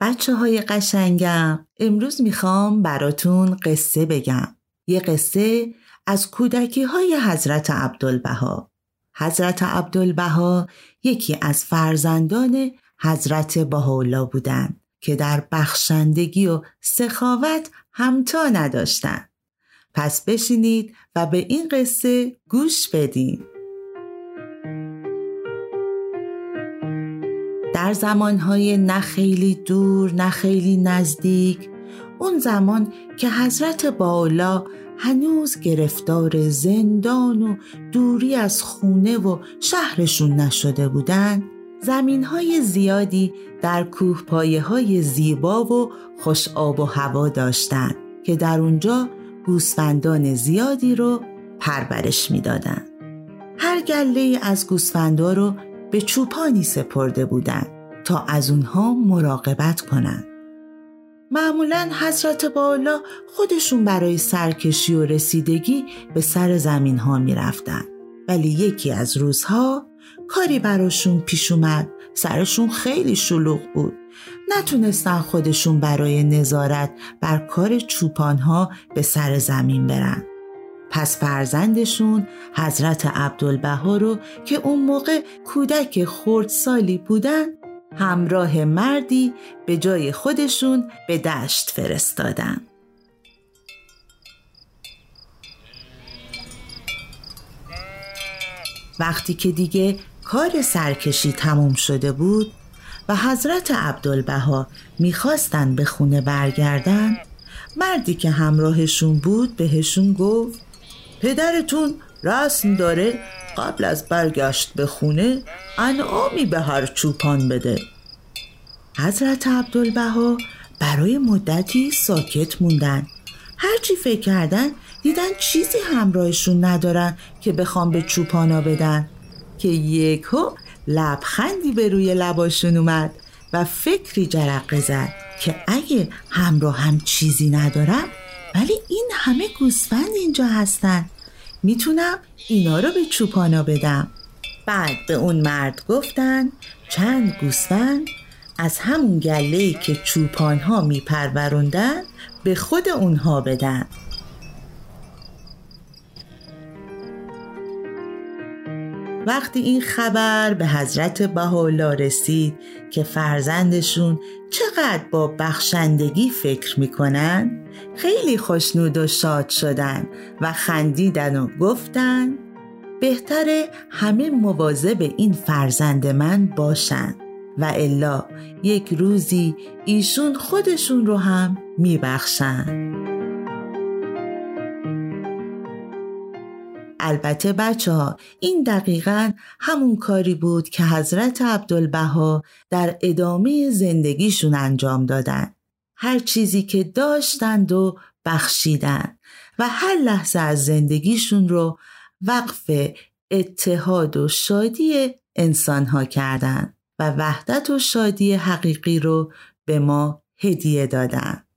بچه های قشنگم امروز می‌خوام براتون قصه بگم. یه قصه از کودکی های حضرت عبدالبها. حضرت عبدالبها یکی از فرزندان حضرت بهاءالله بودند که در بخشندگی و سخاوت همتا نداشتند. پس بشینید و به این قصه گوش بدین. در زمانهای نه خیلی دور نه خیلی نزدیک اون زمان که حضرت بالا هنوز گرفتار زندان و دوری از خونه و شهرشون نشده بودن زمین های زیادی در کوه پایه های زیبا و خوش آب و هوا داشتند که در اونجا گوسفندان زیادی رو پرورش می‌دادند. هر گله از گوسفندا رو به چوپانی سپرده بودند تا از اونها مراقبت کنند. معمولا حضرت بالا خودشون برای سرکشی و رسیدگی به سر زمین ها می رفتن. ولی یکی از روزها کاری براشون پیش اومد سرشون خیلی شلوغ بود نتونستن خودشون برای نظارت بر کار چوپان ها به سر زمین برن پس فرزندشون حضرت عبدالبها رو که اون موقع کودک خردسالی بودن همراه مردی به جای خودشون به دشت فرستادن. وقتی که دیگه کار سرکشی تموم شده بود و حضرت عبدالبها می‌خواستن به خونه برگردن مردی که همراهشون بود بهشون گفت پدرتون رسم داره قبل از برگشت به خونه انعامی به هر چوپان بده. حضرت عبدالبها برای مدتی ساکت موندن. هرچی فکر کردن دیدن چیزی همراهشون ندارن که بخوام به چوپانا بدن. که یکو لبخندی به روی لباشون اومد و فکری جرقه زد که اگه همراه هم چیزی ندارم ولی این همه گوسفند اینجا هستن. می‌تونم اینا رو به چوپانا بدم. بعد به اون مرد گفتن چند گوسفند از همون گله که چوپان ها میپروروندن به خود اونها بدن. وقتی این خبر به حضرت بهاءالله رسید که فرزندشون چقدر با بخشندگی فکر می‌کنن خیلی خوشنود و شاد شدن و خندیدن و گفتن بهتره همه مواظب این فرزند من باشن و الا یک روزی ایشون خودشون رو هم میبخشن. البته بچه ها این دقیقا همون کاری بود که حضرت عبدالبها در ادامه زندگیشون انجام دادن. هر چیزی که داشتند و بخشیدن و هر لحظه از زندگیشون رو وقف اتحاد و شادی انسانها کردند و وحدت و شادی حقیقی رو به ما هدیه دادن.